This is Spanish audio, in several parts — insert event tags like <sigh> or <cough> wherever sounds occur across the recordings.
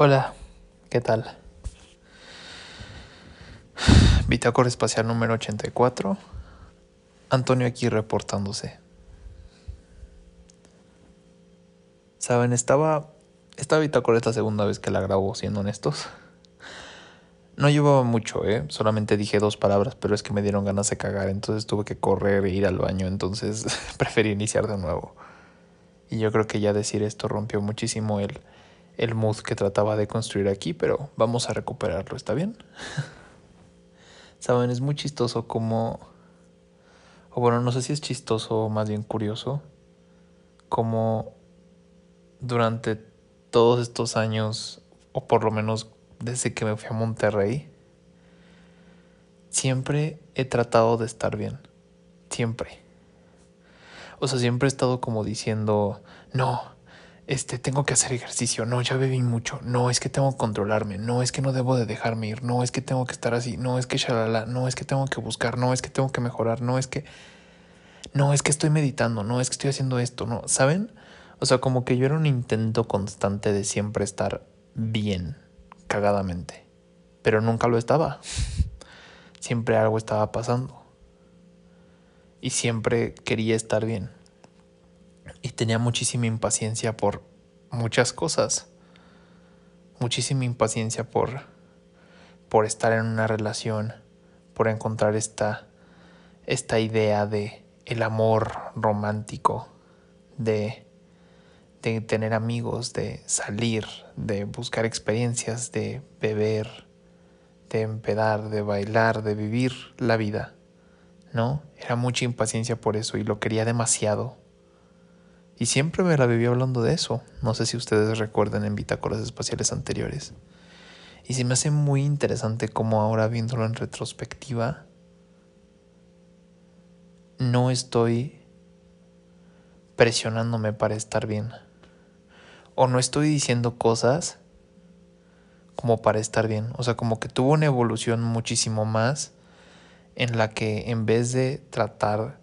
Hola, ¿qué tal? Bitácora espacial número 84. Antonio aquí reportándose. Saben, estaba. Esta bitácora es la segunda vez que la grabo, siendo honestos. No llevaba mucho, ¿eh? Solamente dije dos palabras, pero es que me dieron ganas de cagar, entonces tuve que correr e ir al baño, entonces <laughs> preferí iniciar de nuevo. Y yo creo que ya decir esto rompió muchísimo el el mood que trataba de construir aquí, pero vamos a recuperarlo, ¿está bien? <laughs> Saben, es muy chistoso como... O bueno, no sé si es chistoso o más bien curioso, como durante todos estos años, o por lo menos desde que me fui a Monterrey, siempre he tratado de estar bien. Siempre. O sea, siempre he estado como diciendo, no, este, tengo que hacer ejercicio, no, ya bebí mucho, no, es que tengo que controlarme, no, es que no debo de dejarme ir, no, es que tengo que estar así, no, es que shalala, no, es que tengo que buscar, no, es que tengo que mejorar, no, es que, no, es que estoy meditando, no, es que estoy haciendo esto, no, ¿saben? O sea, como que yo era un intento constante de siempre estar bien, cagadamente, pero nunca lo estaba. <laughs> Siempre algo estaba pasando. Y siempre quería estar bien y tenía muchísima impaciencia por muchas cosas. Muchísima impaciencia por, por estar en una relación, por encontrar esta, esta idea de el amor romántico, de, de tener amigos, de salir, de buscar experiencias, de beber, de empedar, de bailar, de vivir la vida. ¿No? Era mucha impaciencia por eso y lo quería demasiado y siempre me la viví hablando de eso. No sé si ustedes recuerdan en bitácoras espaciales anteriores. Y se me hace muy interesante cómo ahora viéndolo en retrospectiva, no estoy presionándome para estar bien. O no estoy diciendo cosas como para estar bien. O sea, como que tuvo una evolución muchísimo más en la que en vez de tratar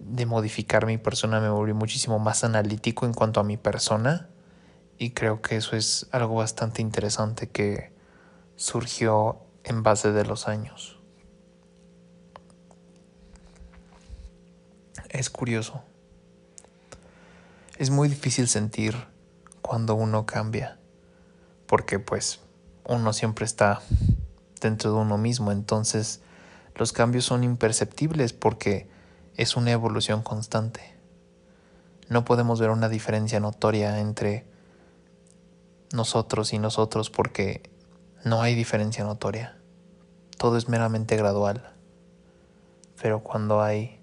de modificar mi persona me volví muchísimo más analítico en cuanto a mi persona y creo que eso es algo bastante interesante que surgió en base de los años. Es curioso. Es muy difícil sentir cuando uno cambia, porque pues uno siempre está dentro de uno mismo, entonces los cambios son imperceptibles porque es una evolución constante. No podemos ver una diferencia notoria entre nosotros y nosotros porque no hay diferencia notoria. Todo es meramente gradual. Pero cuando hay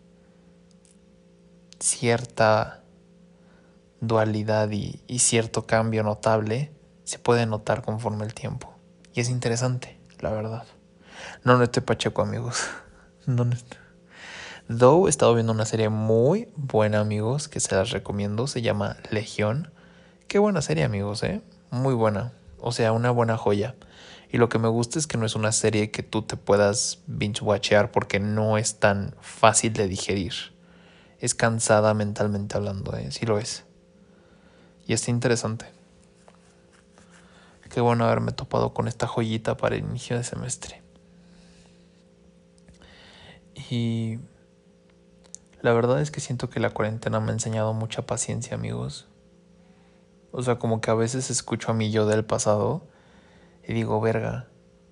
cierta dualidad y, cierto cambio notable, se puede notar conforme el tiempo. Y es interesante, la verdad. No, no estoy pacheco, amigos. <laughs> No, no estoy. Though he estado viendo una serie muy buena, amigos, que se las recomiendo. Se llama Legión. Qué buena serie, amigos, ¿eh? Muy buena. O sea, una buena joya. Y lo que me gusta es que no es una serie que tú te puedas binge-watchear porque no es tan fácil de digerir. Es cansada mentalmente hablando, ¿eh? Sí lo es. Y está interesante. Qué bueno haberme topado con esta joyita para el inicio de semestre. Y la verdad es que siento que la cuarentena me ha enseñado mucha paciencia, amigos. O sea, como que a veces escucho a mi yo del pasado y digo, verga,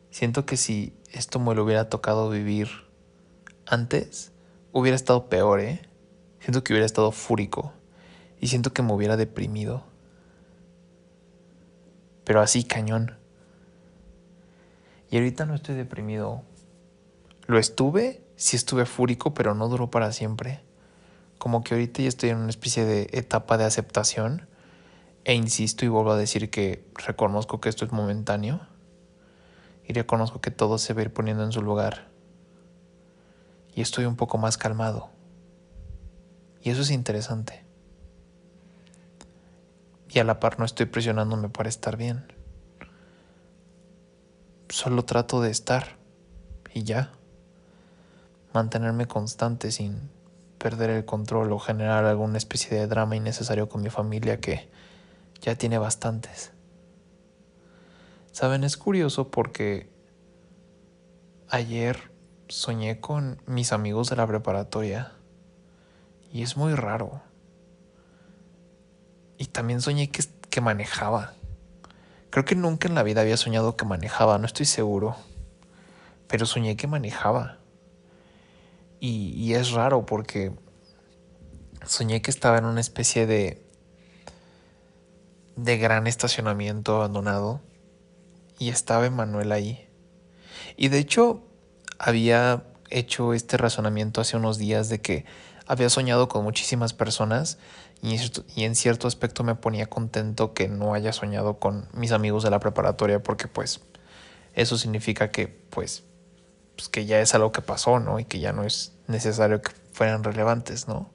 siento que si esto me lo hubiera tocado vivir antes, hubiera estado peor, ¿eh? Siento que hubiera estado fúrico y siento que me hubiera deprimido. Pero así, cañón. Y ahorita no estoy deprimido. Lo estuve sí estuve fúrico, pero no duró para siempre. Como que ahorita ya estoy en una especie de etapa de aceptación. E insisto y vuelvo a decir que reconozco que esto es momentáneo. Y reconozco que todo se va a ir poniendo en su lugar. Y estoy un poco más calmado. Y eso es interesante. Y a la par no estoy presionándome para estar bien. Solo trato de estar. Y ya mantenerme constante sin perder el control o generar alguna especie de drama innecesario con mi familia que ya tiene bastantes. Saben, es curioso porque ayer soñé con mis amigos de la preparatoria y es muy raro. Y también soñé que, que manejaba. Creo que nunca en la vida había soñado que manejaba, no estoy seguro. Pero soñé que manejaba. Y, y es raro porque soñé que estaba en una especie de de gran estacionamiento abandonado y estaba Emanuel ahí. Y de hecho había hecho este razonamiento hace unos días de que había soñado con muchísimas personas y, en cierto aspecto me ponía contento que no haya soñado con mis amigos de la preparatoria porque pues eso significa que pues, pues que ya es algo que pasó, ¿no? Y que ya no es necesario que fueran relevantes, ¿no?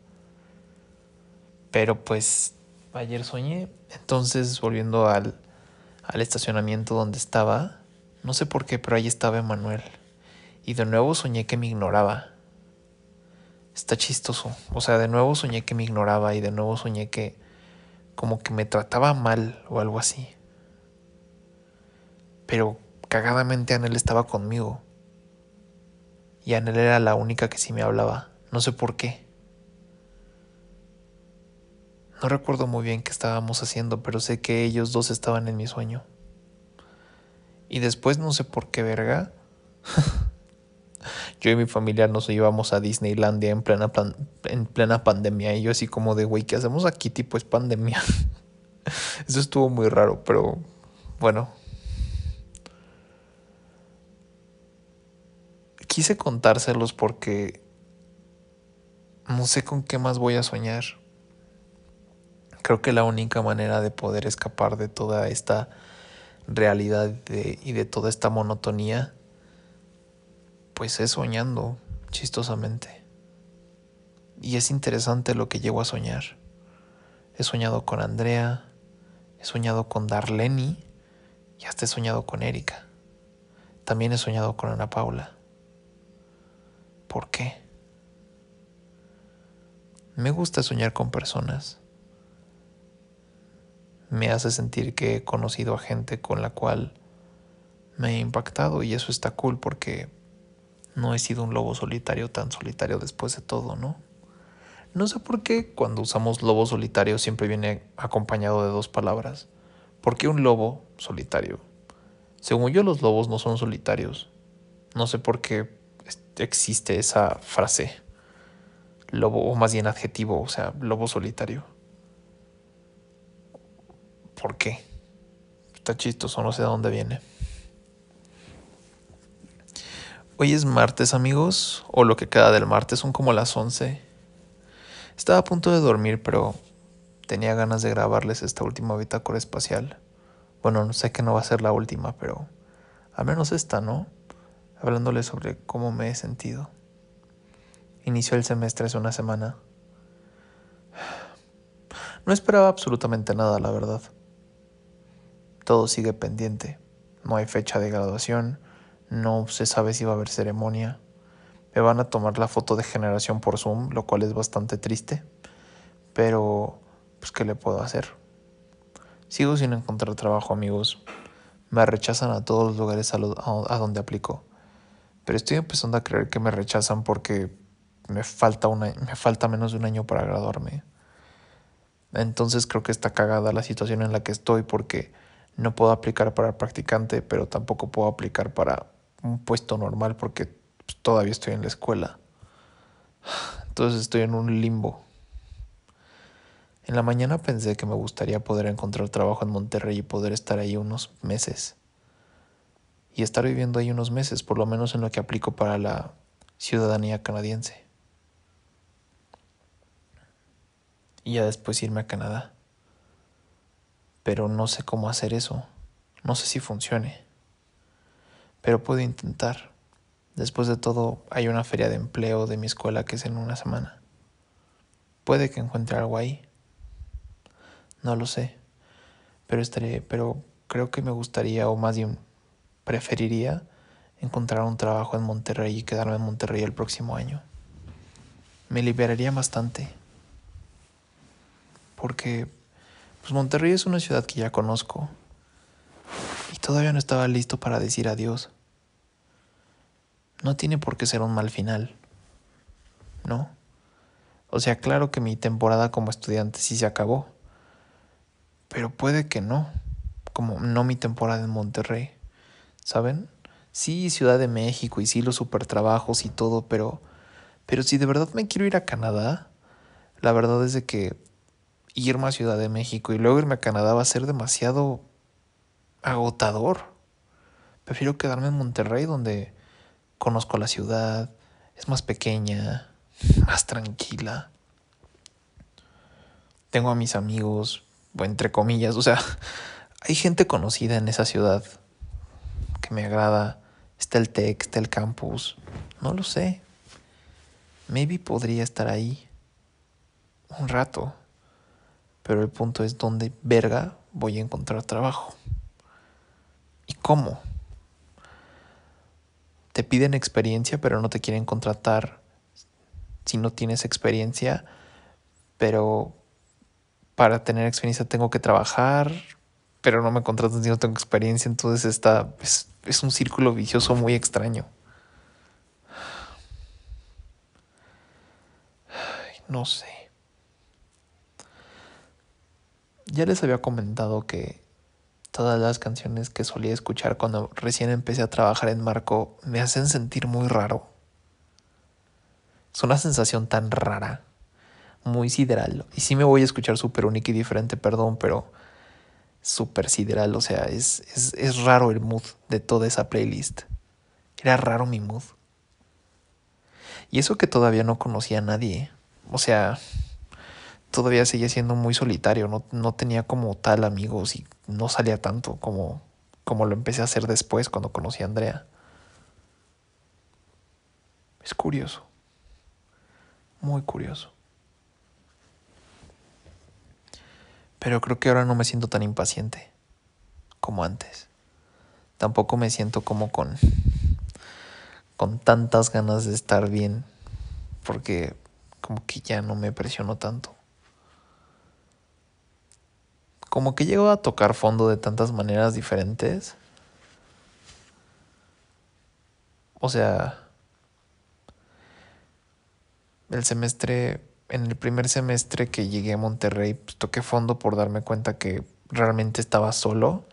Pero pues ayer soñé, entonces volviendo al, al estacionamiento donde estaba, no sé por qué, pero ahí estaba Emanuel. Y de nuevo soñé que me ignoraba. Está chistoso. O sea, de nuevo soñé que me ignoraba y de nuevo soñé que como que me trataba mal o algo así. Pero cagadamente Anel estaba conmigo. Y Anel era la única que sí me hablaba. No sé por qué. No recuerdo muy bien qué estábamos haciendo, pero sé que ellos dos estaban en mi sueño. Y después no sé por qué verga. <laughs> yo y mi familia nos íbamos a Disneylandia en plena, en plena pandemia. Y yo así como de, güey, ¿qué hacemos aquí? Tipo, es pandemia. <laughs> Eso estuvo muy raro, pero bueno. Quise contárselos porque no sé con qué más voy a soñar. Creo que la única manera de poder escapar de toda esta realidad y de toda esta monotonía, pues es soñando chistosamente. Y es interesante lo que llego a soñar. He soñado con Andrea, he soñado con Darlene y hasta he soñado con Erika. También he soñado con Ana Paula. ¿Por qué? Me gusta soñar con personas me hace sentir que he conocido a gente con la cual me he impactado y eso está cool porque no he sido un lobo solitario tan solitario después de todo, ¿no? No sé por qué cuando usamos lobo solitario siempre viene acompañado de dos palabras. ¿Por qué un lobo solitario? Según yo los lobos no son solitarios. No sé por qué existe esa frase. Lobo, o más bien adjetivo, o sea, lobo solitario. ¿Por qué? Está chistoso, no sé de dónde viene. Hoy es martes, amigos, o lo que queda del martes, son como las 11. Estaba a punto de dormir, pero tenía ganas de grabarles esta última bitácora espacial. Bueno, no sé que no va a ser la última, pero al menos esta, ¿no? Hablándoles sobre cómo me he sentido. Inició el semestre hace una semana. No esperaba absolutamente nada, la verdad todo sigue pendiente. No hay fecha de graduación, no se sabe si va a haber ceremonia. Me van a tomar la foto de generación por Zoom, lo cual es bastante triste. Pero, pues, ¿qué le puedo hacer? Sigo sin encontrar trabajo, amigos. Me rechazan a todos los lugares a, a donde aplico. Pero estoy empezando a creer que me rechazan porque me falta, una, me falta menos de un año para graduarme. Entonces creo que está cagada la situación en la que estoy porque no puedo aplicar para practicante, pero tampoco puedo aplicar para un puesto normal porque pues, todavía estoy en la escuela. Entonces estoy en un limbo. En la mañana pensé que me gustaría poder encontrar trabajo en Monterrey y poder estar ahí unos meses. Y estar viviendo ahí unos meses, por lo menos en lo que aplico para la ciudadanía canadiense. Y ya después irme a Canadá pero no sé cómo hacer eso. No sé si funcione. Pero puedo intentar. Después de todo, hay una feria de empleo de mi escuela que es en una semana. Puede que encuentre algo ahí. No lo sé. Pero estaré, pero creo que me gustaría, o más bien preferiría, encontrar un trabajo en Monterrey y quedarme en Monterrey el próximo año. Me liberaría bastante. Porque pues Monterrey es una ciudad que ya conozco. Y todavía no estaba listo para decir adiós. No tiene por qué ser un mal final. ¿No? O sea, claro que mi temporada como estudiante sí se acabó. Pero puede que no. Como no mi temporada en Monterrey. ¿Saben? Sí, Ciudad de México y sí los super trabajos y todo, pero pero si de verdad me quiero ir a Canadá, la verdad es de que irme a Ciudad de México y luego irme a Canadá va a ser demasiado agotador. Prefiero quedarme en Monterrey donde conozco la ciudad, es más pequeña, más tranquila. Tengo a mis amigos, entre comillas, o sea, <laughs> hay gente conocida en esa ciudad me agrada. Está el TEC, está el campus, no lo sé. Maybe podría estar ahí un rato, pero el punto es dónde verga voy a encontrar trabajo. ¿Y cómo? Te piden experiencia, pero no te quieren contratar si no tienes experiencia, pero para tener experiencia tengo que trabajar, pero no me contratan si no tengo experiencia, entonces está, es, es un círculo vicioso muy extraño. no sé. Ya les había comentado que todas las canciones que solía escuchar cuando recién empecé a trabajar en Marco me hacen sentir muy raro. Es una sensación tan rara, muy sideral. Y sí me voy a escuchar súper única y diferente, perdón, pero súper sideral. O sea, es, es, es raro el mood de toda esa playlist. Era raro mi mood. Y eso que todavía no conocía a nadie. O sea, todavía seguía siendo muy solitario, no, no tenía como tal amigos y no salía tanto como, como lo empecé a hacer después cuando conocí a Andrea. Es curioso, muy curioso. Pero creo que ahora no me siento tan impaciente como antes. Tampoco me siento como con con tantas ganas de estar bien porque como que ya no me presionó tanto. Como que llegó a tocar fondo de tantas maneras diferentes. O sea, el semestre, en el primer semestre que llegué a Monterrey, pues toqué fondo por darme cuenta que realmente estaba solo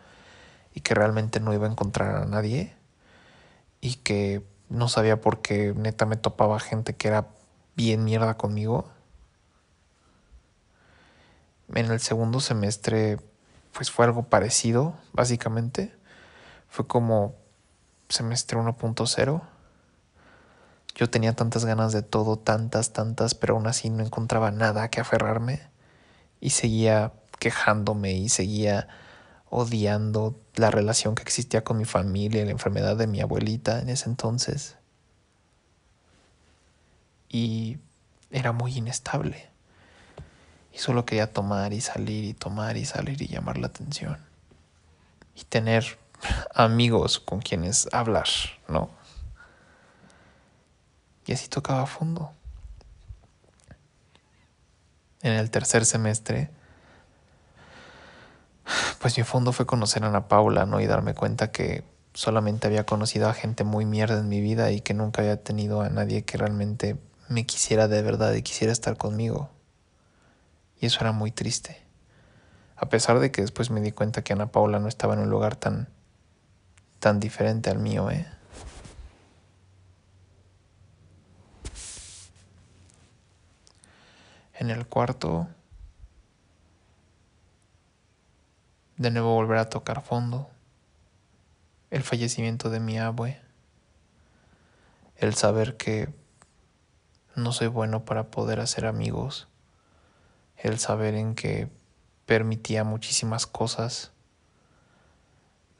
y que realmente no iba a encontrar a nadie y que no sabía por qué neta me topaba gente que era bien mierda conmigo. En el segundo semestre, pues fue algo parecido, básicamente. Fue como semestre 1.0. Yo tenía tantas ganas de todo, tantas, tantas, pero aún así no encontraba nada que aferrarme. Y seguía quejándome y seguía odiando la relación que existía con mi familia, la enfermedad de mi abuelita en ese entonces y era muy inestable. Y solo quería tomar y salir y tomar y salir y llamar la atención. Y tener <laughs> amigos con quienes hablar, ¿no? Y así tocaba fondo. En el tercer semestre, pues mi fondo fue conocer a Ana Paula, ¿no? Y darme cuenta que solamente había conocido a gente muy mierda en mi vida y que nunca había tenido a nadie que realmente me quisiera de verdad y quisiera estar conmigo. Y eso era muy triste. A pesar de que después me di cuenta que Ana Paula no estaba en un lugar tan tan diferente al mío, ¿eh? En el cuarto de nuevo volver a tocar fondo. El fallecimiento de mi abue. El saber que no soy bueno para poder hacer amigos. El saber en que permitía muchísimas cosas.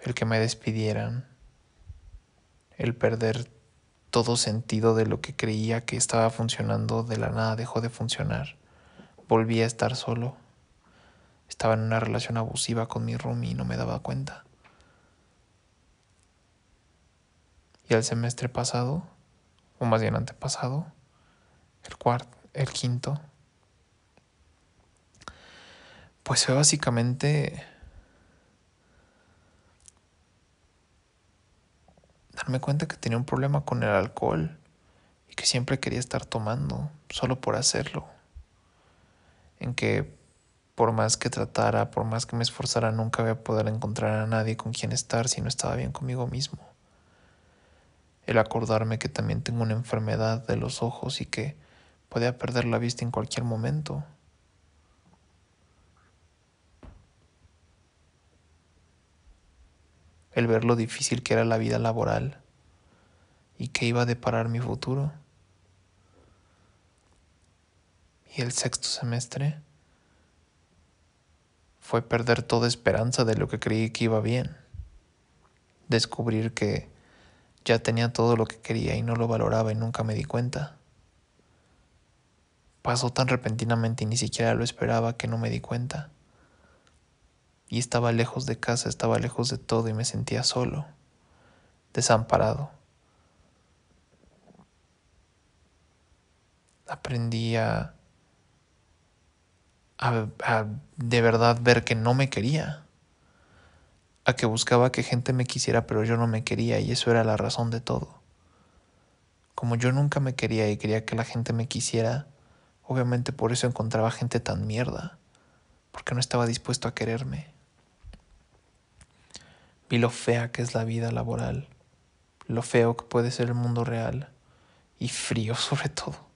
El que me despidieran. El perder todo sentido de lo que creía que estaba funcionando de la nada dejó de funcionar. Volví a estar solo. Estaba en una relación abusiva con mi roomie y no me daba cuenta. Y el semestre pasado, o más bien antepasado, el cuarto, el quinto, pues fue básicamente darme cuenta que tenía un problema con el alcohol y que siempre quería estar tomando, solo por hacerlo. En que por más que tratara, por más que me esforzara, nunca voy a poder encontrar a nadie con quien estar si no estaba bien conmigo mismo. El acordarme que también tengo una enfermedad de los ojos y que podía perder la vista en cualquier momento. El ver lo difícil que era la vida laboral y que iba a deparar mi futuro. Y el sexto semestre fue perder toda esperanza de lo que creí que iba bien. Descubrir que ya tenía todo lo que quería y no lo valoraba y nunca me di cuenta. Pasó tan repentinamente y ni siquiera lo esperaba que no me di cuenta. Y estaba lejos de casa, estaba lejos de todo y me sentía solo, desamparado. Aprendí a a, de verdad ver que no me quería, a que buscaba que gente me quisiera pero yo no me quería y eso era la razón de todo. Como yo nunca me quería y quería que la gente me quisiera, obviamente por eso encontraba gente tan mierda, porque no estaba dispuesto a quererme. Vi lo fea que es la vida laboral, lo feo que puede ser el mundo real y frío <laughs> sobre todo.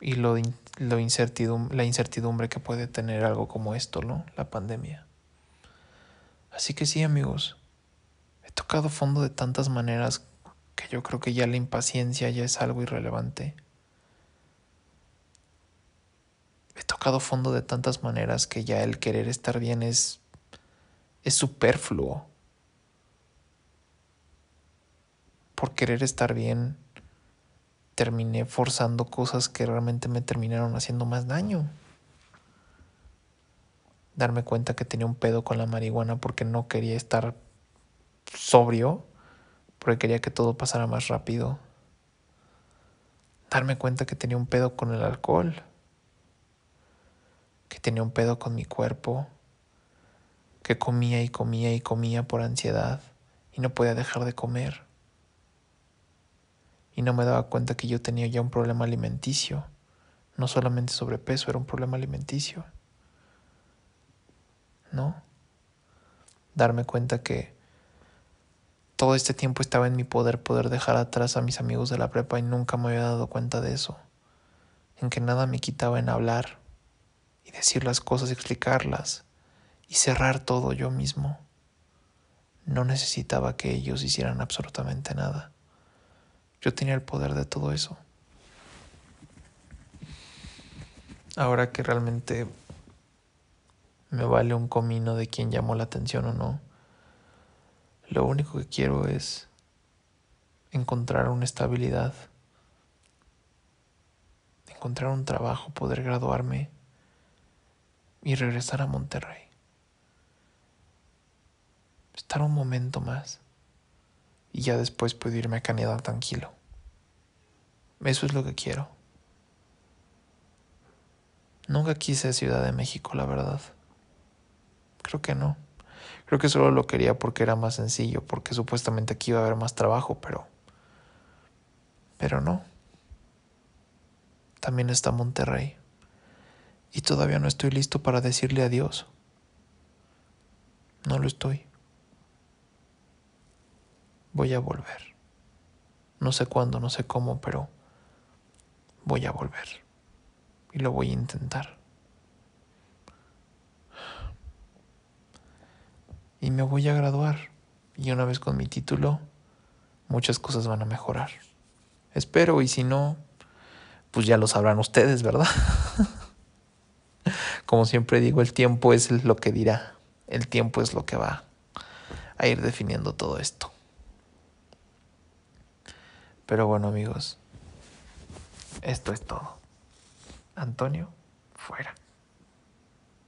Y lo, lo la incertidumbre que puede tener algo como esto, ¿no? La pandemia. Así que sí, amigos, he tocado fondo de tantas maneras que yo creo que ya la impaciencia ya es algo irrelevante. He tocado fondo de tantas maneras que ya el querer estar bien es es superfluo. Por querer estar bien terminé forzando cosas que realmente me terminaron haciendo más daño. Darme cuenta que tenía un pedo con la marihuana porque no quería estar sobrio, porque quería que todo pasara más rápido. Darme cuenta que tenía un pedo con el alcohol, que tenía un pedo con mi cuerpo, que comía y comía y comía por ansiedad y no podía dejar de comer y no me daba cuenta que yo tenía ya un problema alimenticio. No solamente sobrepeso, era un problema alimenticio. ¿No? Darme cuenta que todo este tiempo estaba en mi poder poder dejar atrás a mis amigos de la prepa y nunca me había dado cuenta de eso. En que nada me quitaba en hablar y decir las cosas, explicarlas y cerrar todo yo mismo. No necesitaba que ellos hicieran absolutamente nada. Yo tenía el poder de todo eso. Ahora que realmente me vale un comino de quien llamó la atención o no, lo único que quiero es encontrar una estabilidad, encontrar un trabajo, poder graduarme y regresar a Monterrey. Estar un momento más y ya después puedo irme a Canadá tranquilo. Eso es lo que quiero. Nunca quise Ciudad de México, la verdad. Creo que no. Creo que solo lo quería porque era más sencillo, porque supuestamente aquí iba a haber más trabajo, pero... Pero no. También está Monterrey. Y todavía no estoy listo para decirle adiós. No lo estoy voy a volver. No sé cuándo, no sé cómo, pero voy a volver. Y lo voy a intentar. Y me voy a graduar. Y una vez con mi título, muchas cosas van a mejorar. Espero, y si no, pues ya lo sabrán ustedes, ¿verdad? <laughs> Como siempre digo, el tiempo es lo que dirá. El tiempo es lo que va a ir definiendo todo esto. Pero bueno amigos, esto es todo. Antonio, fuera.